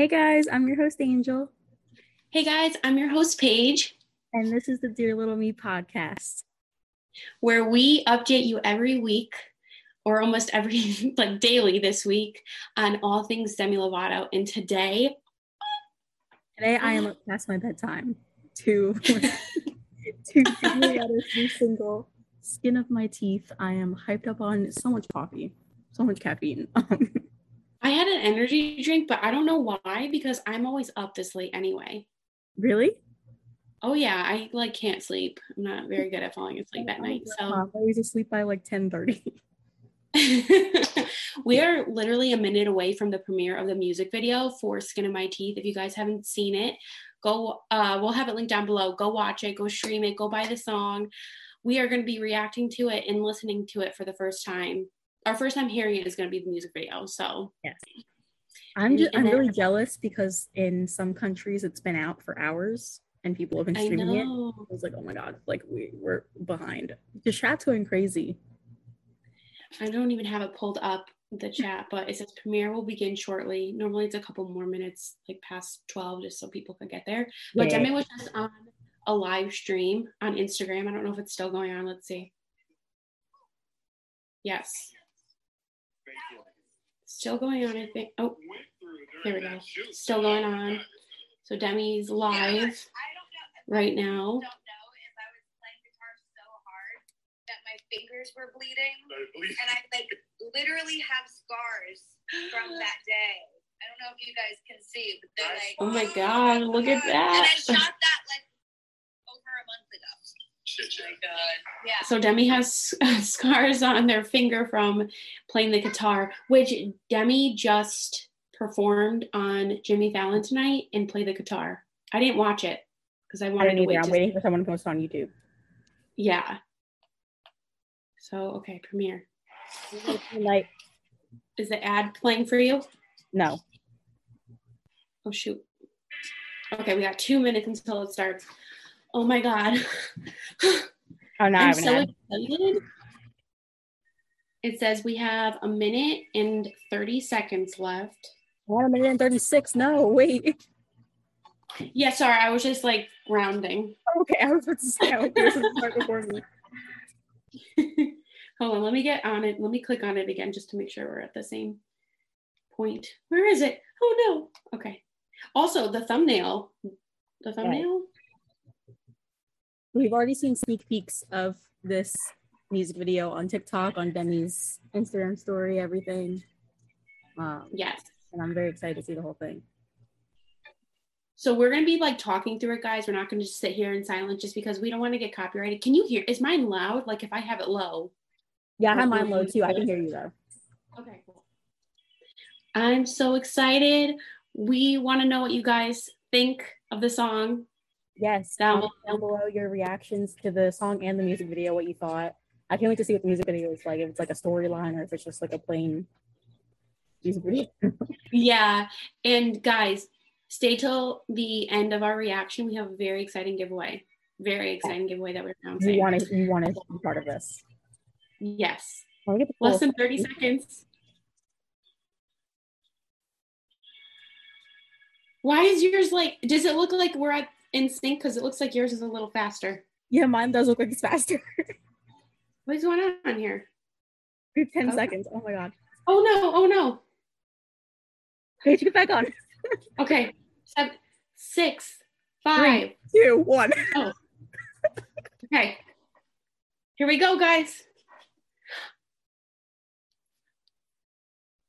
Hey guys, I'm your host Angel, Hey guys, I'm your host Paige, and this is the Dear Little Me podcast. where we update you every week or almost every like daily this week on all things Demi Lovato. And today, Today I am up past my bedtime to to figure out a new single, "Skin of My Teeth." I am hyped up on so much coffee, so much caffeine. I had an energy drink, but I don't know why because I'm always up this late anyway. really? Oh yeah, I like can't sleep. I'm not very good at falling asleep at night. So Um, I was asleep by like ten thirty. we are literally a minute away from the premiere of the music video for Skin of My Teeth. If you guys haven't seen it, go uh we'll have it linked down below. Go watch it, go stream it, go buy the song. We are going to be reacting to it and listening to it for the first time. Our first time hearing it is going to be the music video. So, Yes. I'm just I'm really jealous because in some countries it's been out for hours and people have been I streaming it. I was like, oh my god, like we we're behind. The chat's going crazy. I don't even have it pulled up the chat, but it says premiere will begin shortly. Normally it's a couple more minutes, like past 12, just so people could get there. But Yeah. Demi was just on a live stream on Instagram. I don't know if it's still going on. Let's see. Yes. Still going on, I think. Oh, here we go. Still going on. So Demi's live right now. don't know if I was playing guitar so hard that my fingers were bleeding, and I like literally have scars from that day. I don't know if you guys can see, but they're like. Oh my oh, God, oh look at And I shot that like over a month ago. Oh my god! Yeah. So Demi has scars on their finger from playing the guitar, which Demi just performed on Jimmy Fallon tonight and played the guitar. I didn't watch it because I I wanted don't to wait. I'm to- waiting for someone to post on YouTube. Yeah. So okay, premiere. Like, Is the ad playing for you? no. Oh shoot. Okay, we got two minutes until it starts. Oh my god. Oh no, I I'm haven't so had. excited. It says we have a minute and 30 seconds left. One minute and 36. No, wait. Yeah, sorry, I was just like rounding. Okay, I was about to say, I was supposed to before me. Hold on, let me get on it. Let me click on it again just to make sure we're at the same point. Where is it? Oh no. Okay. Also, the thumbnail. The thumbnail? We've already seen sneak peeks of this music video on TikTok, on Demi's Instagram story, everything. Um, Yes. and I'm very excited to see the whole thing. So we're gonna be like talking through it, guys. We're not gonna just sit here in silence just because we don't want to get copyrighted. Can you hear? Is mine loud? Like if I have it low? Yeah, I have mine low too. I can hear you though. Okay, cool. I'm so excited. We want to know what you guys think of the song. Yes, Down down below your reactions to the song and the music video, what you thought. I can't wait to see what the music video is like. If it's like a storyline or if it's just like a plain music video. Yeah, and guys, stay till the end of our reaction. We have a very exciting giveaway. Very exciting giveaway that we're announcing. you want to you want to be part of this. Yes. Less than 30 seconds. Why is yours like, does it look like we're at in sync? Because it looks like yours is a little faster. Yeah, mine does look like it's faster. What is going on here? We have 10 Okay. seconds. Oh my god. Oh no, oh no. Paige, get back on. Okay. Seven, six, five. Two, one. Oh. Okay. Here we go, guys.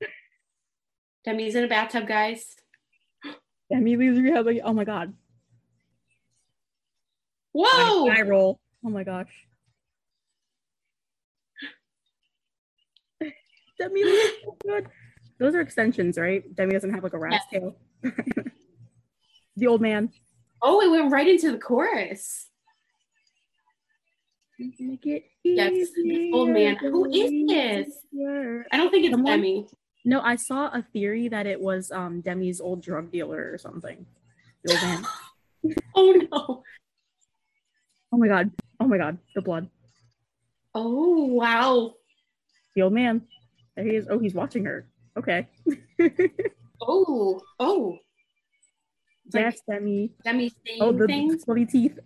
Demi's in a bathtub, guys. Demi leaves rehab. Oh my god. Whoa! I roll. Oh my gosh. Demi looks so good. Those are extensions, right? Demi doesn't have like a rat's tail. the old man. Oh, it went right into the chorus. Make it Yes, old man. Who is this? I don't think it's Someone- Demi. No, I saw a theory that it was um Demi's old drug dealer or something. The old man. Oh no. Oh my god. Oh my god. The blood. Oh wow. The old man. There he is. Oh, he's watching her. Okay. Oh, oh. It's like yes, Demi. Demi saying Oh, the things. slutty teeth.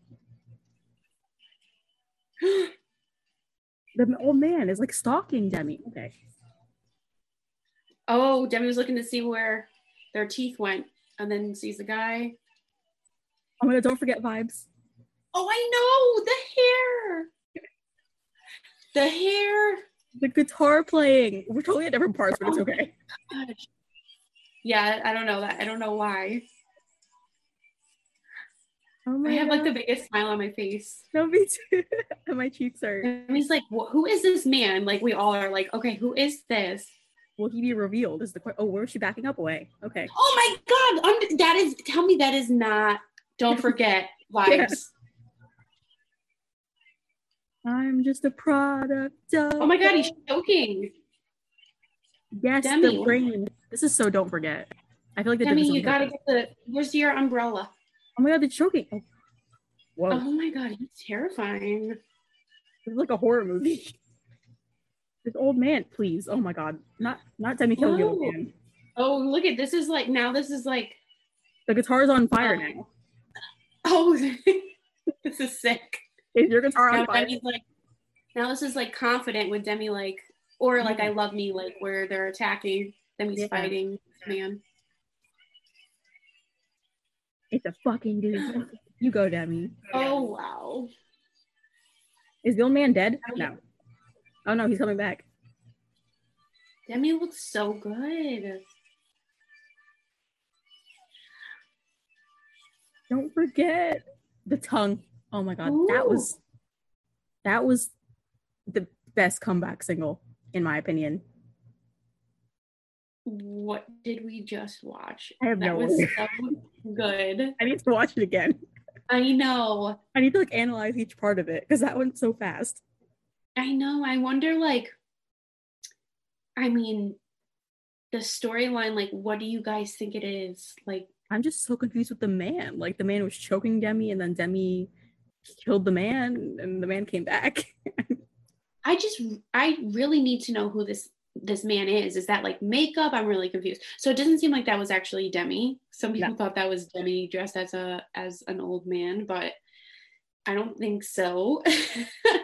The old man is like stalking Demi. Okay. Oh, Demi was looking to see where their teeth went, and then sees the guy. Oh my god, don't forget vibes. Oh, I know the hair. The hair. The guitar playing. We're totally at different parts, but it's oh okay. Gosh. Yeah, I don't know that. I don't know why. Oh my I have like the biggest smile on my face. No, me too. and my cheeks are. And he's like, "Who is this man?" Like we all are like, "Okay, who is this?" Will he be revealed? Is the question. Oh, where is she backing up away? Okay. Oh my god! I'm, that is. Tell me that is not. Don't forget vibes. I'm just a product of. Oh my god, he's choking. Yes, Demi. the brain. This is so. Don't forget. I feel like the Demi, you gotta get the. Where's your umbrella? Oh my god, they're choking. Oh. Whoa, Oh my god, he's terrifying. this is like a horror movie. This old man, please. Oh my god, not not Demi killing the old man. Oh, look at this is like now. This is like. The guitar's on fire Oh. now. Oh, this is sick. Is your guitar Now on fire? Demi's like. Now this is like confident with Demi, like, or like I love me, like where they're attacking. Demi's Yeah. fighting man. It's a fucking dude. You go, Demi. Oh wow. Is the old man dead? No. Oh no, he's coming back. Demi looks so good. Don't forget the tongue. Oh my god, that was that was the best comeback single in my opinion. What did we just watch? I have that no was idea. so good. I need to watch it again. I know. I need to like analyze each part of it because that went so fast. I know. I wonder, like, I mean, the storyline, like, what do you guys think it is? Like, I'm just so confused with the man. Like the man was choking Demi, and then Demi killed the man, and the man came back. I just, I really need to know who this this man is. Is that like makeup? I'm really confused. So it doesn't seem like that was actually Demi. Some people No. thought that was Demi dressed as a as an old man, but I don't think so. uh,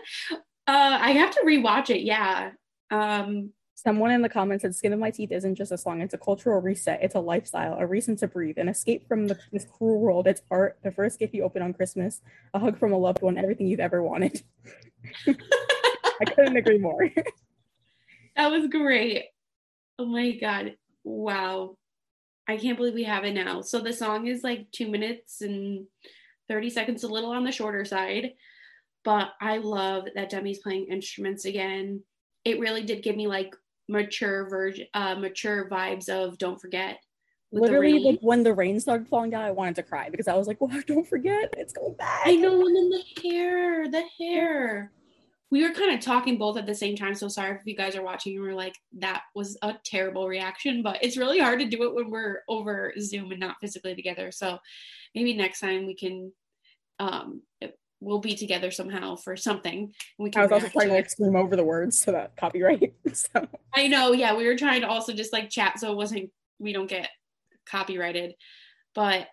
I have to rewatch it. Yeah. Um, Someone in the comments said, "Skin of My Teeth isn't just a song; it's a cultural reset. It's a lifestyle, a reason to breathe, an escape from the, this cruel world. It's art, the first gift you open on Christmas, a hug from a loved one, everything you've ever wanted." I couldn't agree more. That was great. Oh my god. Wow. I can't believe we have it now. So the song is like 2 minutes and 30 seconds a little on the shorter side, but I love that Demi's playing instruments again. It really did give me like mature version uh mature vibes of Don't Forget. Literally, like when the rain started falling down, I wanted to cry because I was like, "Wow, don't forget, it's going back." I know, and then the hair, the hair. We were kind of talking both at the same time. So sorry if you guys are watching and we're like, that was a terrible reaction, but it's really hard to do it when we're over Zoom and not physically together. So maybe next time we can, um, we'll be together somehow for something. We can I was also trying to like scream over the words so that copyright. so I know, yeah, we were trying to also just like chat so it wasn't, we don't get copyrighted, but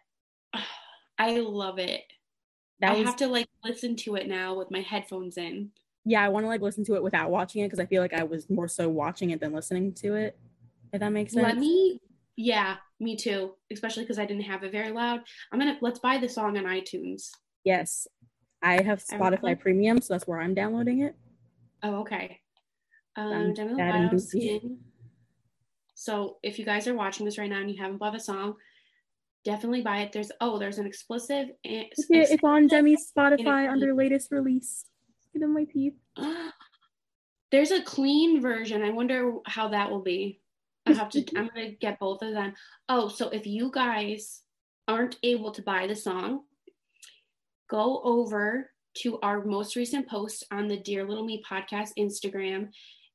I love it. that I was have to like listen to it now with my headphones in. yeah. I want to like listen to it without watching it because I feel like I was more so watching it than listening to it. If that makes sense. Let me, yeah, me too. Especially because I didn't have it very loud. I'm gonna let's buy the song on iTunes. Yes, I have? Spotify Premium, so that's where I'm downloading it. Oh, okay. Um, Demi Lovato. Skin. So if you guys are watching this right now and you haven't bought the song, definitely buy it. There's oh, there's an and Yeah, it's on Demi's Spotify under latest release. Skin of my teeth. There's a clean version. I wonder how that will be. I have to. I'm gonna get both of them. Oh, so if you guys aren't able to buy the song, go over to our most recent post on the Dear Little Me podcast Instagram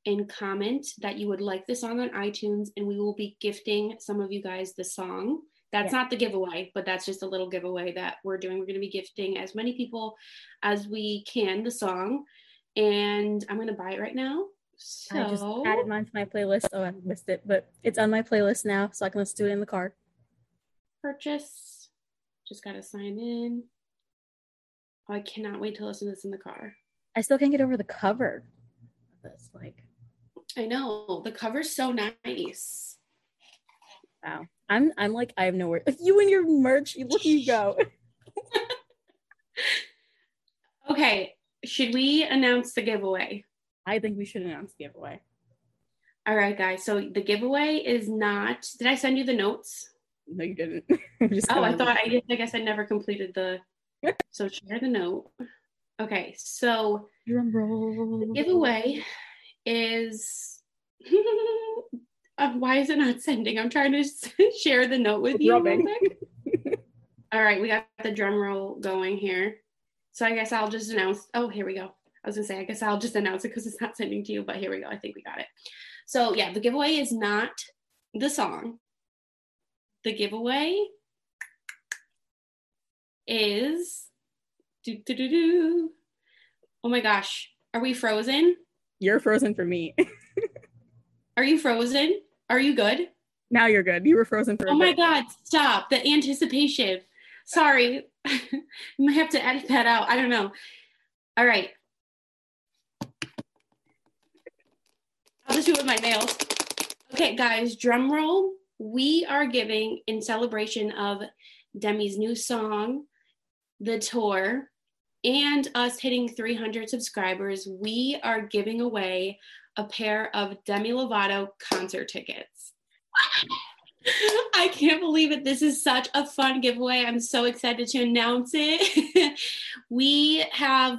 and comment that you would like the song on iTunes, and we will be gifting some of you guys the song. That's Yeah. not the giveaway, but that's just a little giveaway that we're doing. We're going to be gifting as many people as we can the song, and I'm going to buy it right now. So I just added mine to my playlist. Oh, I missed it, but it's on my playlist now, so I can listen to it in the car. purchase. Just gotta sign in. Oh, I cannot wait to listen to this in the car. I still can't get over the cover of this. Like, I know the cover's so nice. wow. I'm I'm like I have no word. You and your merch, you look you go. Okay, should we announce the giveaway? I think we should announce the giveaway. All right, guys. So the giveaway is not. Did I send you the notes? No, you didn't. Oh, I thought I did. I guess I never completed the. So share the note. Okay, so drum roll. The giveaway is. uh, why is it not sending? I'm trying to share the note with you. All right, we got the drum roll going here. So I guess I'll just announce. Oh, here we go. I was gonna say, I guess I'll just announce it because it's not sending to you, but here we go. I think we got it. So yeah, the giveaway is not the song. The giveaway is do do do do. Oh my gosh, are we frozen? You're frozen for me. are you frozen? Are you good? Now you're good. You were frozen for. Oh my god! Stop the anticipation. Sorry, you might have to edit that out. I don't know. All right. I'll just do it with my nails. Okay, guys, drum roll. We are giving in celebration of Demi's new song, The Tour, and us hitting 300 subscribers. We are giving away a pair of Demi Lovato concert tickets. I can't believe it. This is such a fun giveaway. I'm so excited to announce it. we have,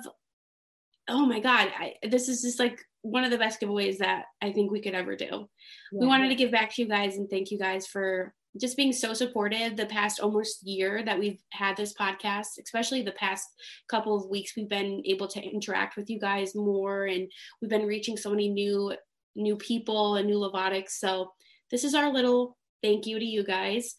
oh my God, I, this is just like one of the best giveaways that I think we could ever do. Yeah. We wanted to give back to you guys and thank you guys for just being so supportive the past almost year that we've had this podcast, especially the past couple of weeks. We've been able to interact with you guys more and we've been reaching so many new new people and new Lovatics. So this is our little thank you to you guys.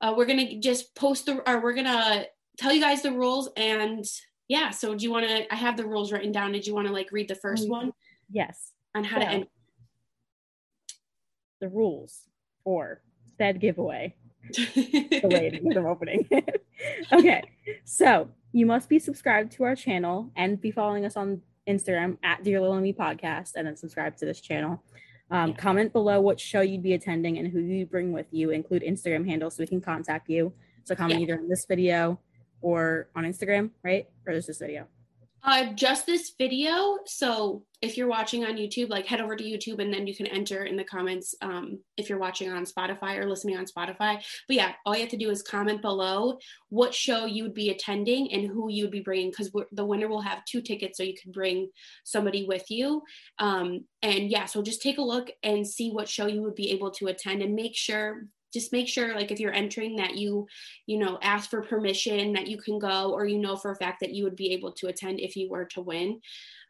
Uh, we're gonna just post the, or we're gonna tell you guys the rules and yeah. So do you want to? I have the rules written down. Did you want to like read the first one? Yes. On how so, to end. The rules for said giveaway. Delayed from opening. okay, so you must be subscribed to our channel and be following us on Instagram at Dear Little Me Podcast, and then subscribe to this channel. Um, yeah. Comment below what show you'd be attending and who you bring with you. Include Instagram handles so we can contact you. So comment yeah. either in this video or on Instagram, right? Or just this video? Uh, just this video. So if you're watching on YouTube, like head over to YouTube and then you can enter in the comments um, if you're watching on Spotify or listening on Spotify. But yeah, all you have to do is comment below what show you would be attending and who you would be bringing because the winner will have two tickets so you can bring somebody with you. Um, and yeah, so just take a look and see what show you would be able to attend and make sure just make sure like if you're entering that you you know ask for permission that you can go or you know for a fact that you would be able to attend if you were to win.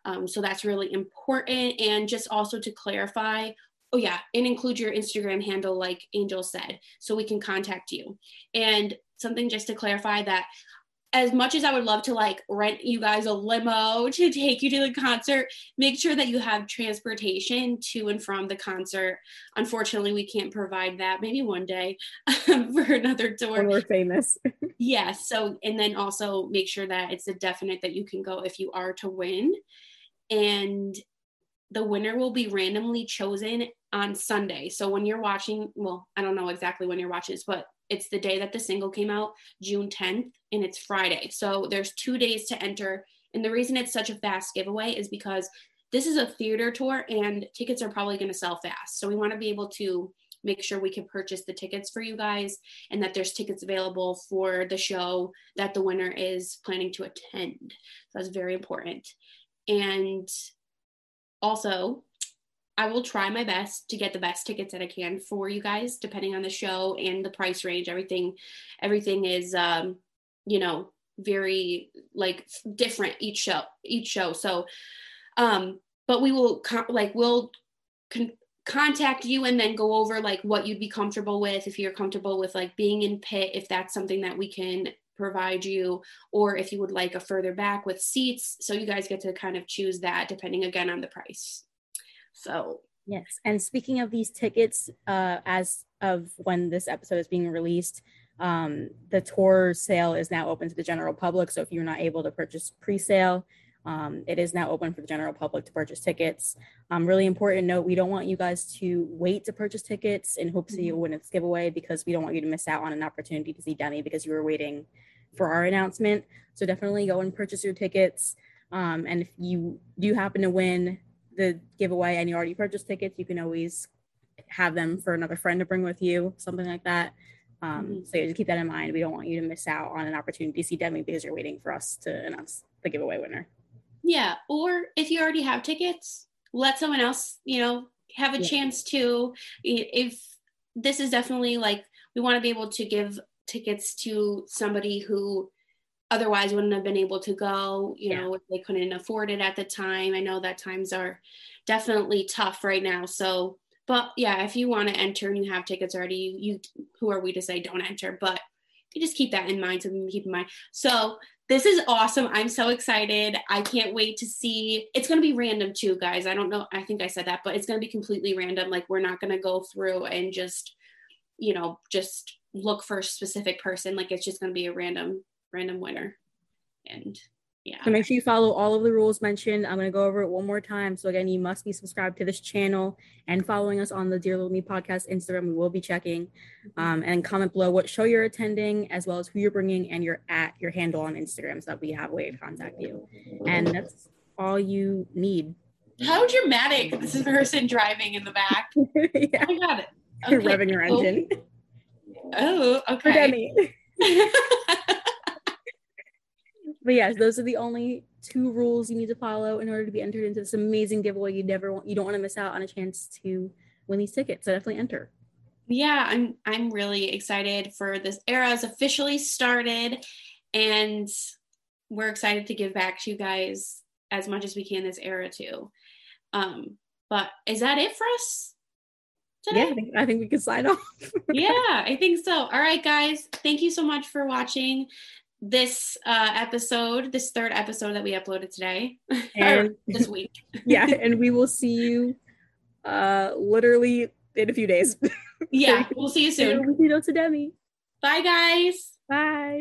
Um, so that's really important. And just also to clarify oh yeah and include your instagram handle like angel said so we can contact you. And something just to clarify that as much as I would love to like rent you guys a limo to take you to the concert, make sure that you have transportation to and from the concert. Unfortunately, we can't provide that. Maybe one day for another tour. When we're famous. yes. Yeah, so, and then also make sure that it's a definite that you can go if you are to win. And the winner will be randomly chosen on Sunday. So when you're watching, well, I don't know exactly when you're watching this, but it's the day that the single came out, June 10th, and it's Friday. So there's two days to enter. And the reason it's such a fast giveaway is because this is a theater tour and tickets are probably going to sell fast. So we want to be able to make sure we can purchase the tickets for you guys and that there's tickets available for the show that the winner is planning to attend. So that's very important. And also, I will try my best to get the best tickets that I can for you guys, depending on the show and the price range. Everything, everything is, um, you know, very like different each show, each show. So, um, but we will con- like we'll con- contact you and then go over like what you'd be comfortable with if you're comfortable with like being in pit if that's something that we can provide you or if you would like a further back with seats so you guys get to kind of choose that depending again on the price so yes, and speaking of these tickets, uh, as of when this episode is being released, Um, the tour sale is now open to the general public. So if you're not able to purchase pre sale, um, it is now open for the general public to purchase tickets. Um, really important note we don't want you guys to wait to purchase tickets in hopes that you win this giveaway because we don't want you to miss out on an opportunity to see Demi because you were waiting for our announcement. So definitely go and purchase your tickets. Um, and if you do happen to win the giveaway and you already purchased tickets, you can always have them for another friend to bring with you, something like that. Um, Mhm. So yeah, just keep that in mind. We don't want you to miss out on an opportunity to see Demi because you're waiting for us to announce the giveaway winner. Yeah. Or if you already have tickets, let someone else, you know, have a Yeah. chance to. If this is definitely like, we want to be able to give tickets to somebody who otherwise wouldn't have been able to go, you Yeah. know, if they couldn't afford it at the time. I know that times are definitely tough right now. So, but yeah, if you want to enter and you have tickets already, you, you who are we to say don't enter? But you just keep that in mind. So keep in mind. So this is awesome. I'm so excited. I can't wait to see. It's going to be random too, guys. I don't know. I think I said that, but it's going to be completely random. Like we're not going to go through and just, you know, just look for a specific person. Like it's just going to be a random, random winner. And yeah. So make sure you follow all of the rules mentioned. I'm going to go over it one more time. So again, you must be subscribed to this channel and following us on the Dear Little Me podcast Instagram. We will be checking um, and comment below what show you're attending, as well as who you're bringing and your at your handle on Instagram, so that we have a way to contact you. And that's all you need. How dramatic. This is person driving in the back. yeah, I got it. you're revving your engine Oh, for okay. But yes, those are the only two rules you need to follow in order to be entered into this amazing giveaway. You never want, you don't want to miss out on a chance to win these tickets. So definitely enter. yeah i'm i'm really excited for this era has officially started and we're excited to give back to you guys as much as we can this era too um but is that it for us Yeah, today? I think, I think we can sign off. yeah i think so all right guys thank you so much for watching this uh episode this third episode that we uploaded today And this week yeah, and we will see you uh literally in a few days. yeah we'll see you soon We see you to Demi. bye guys Bye.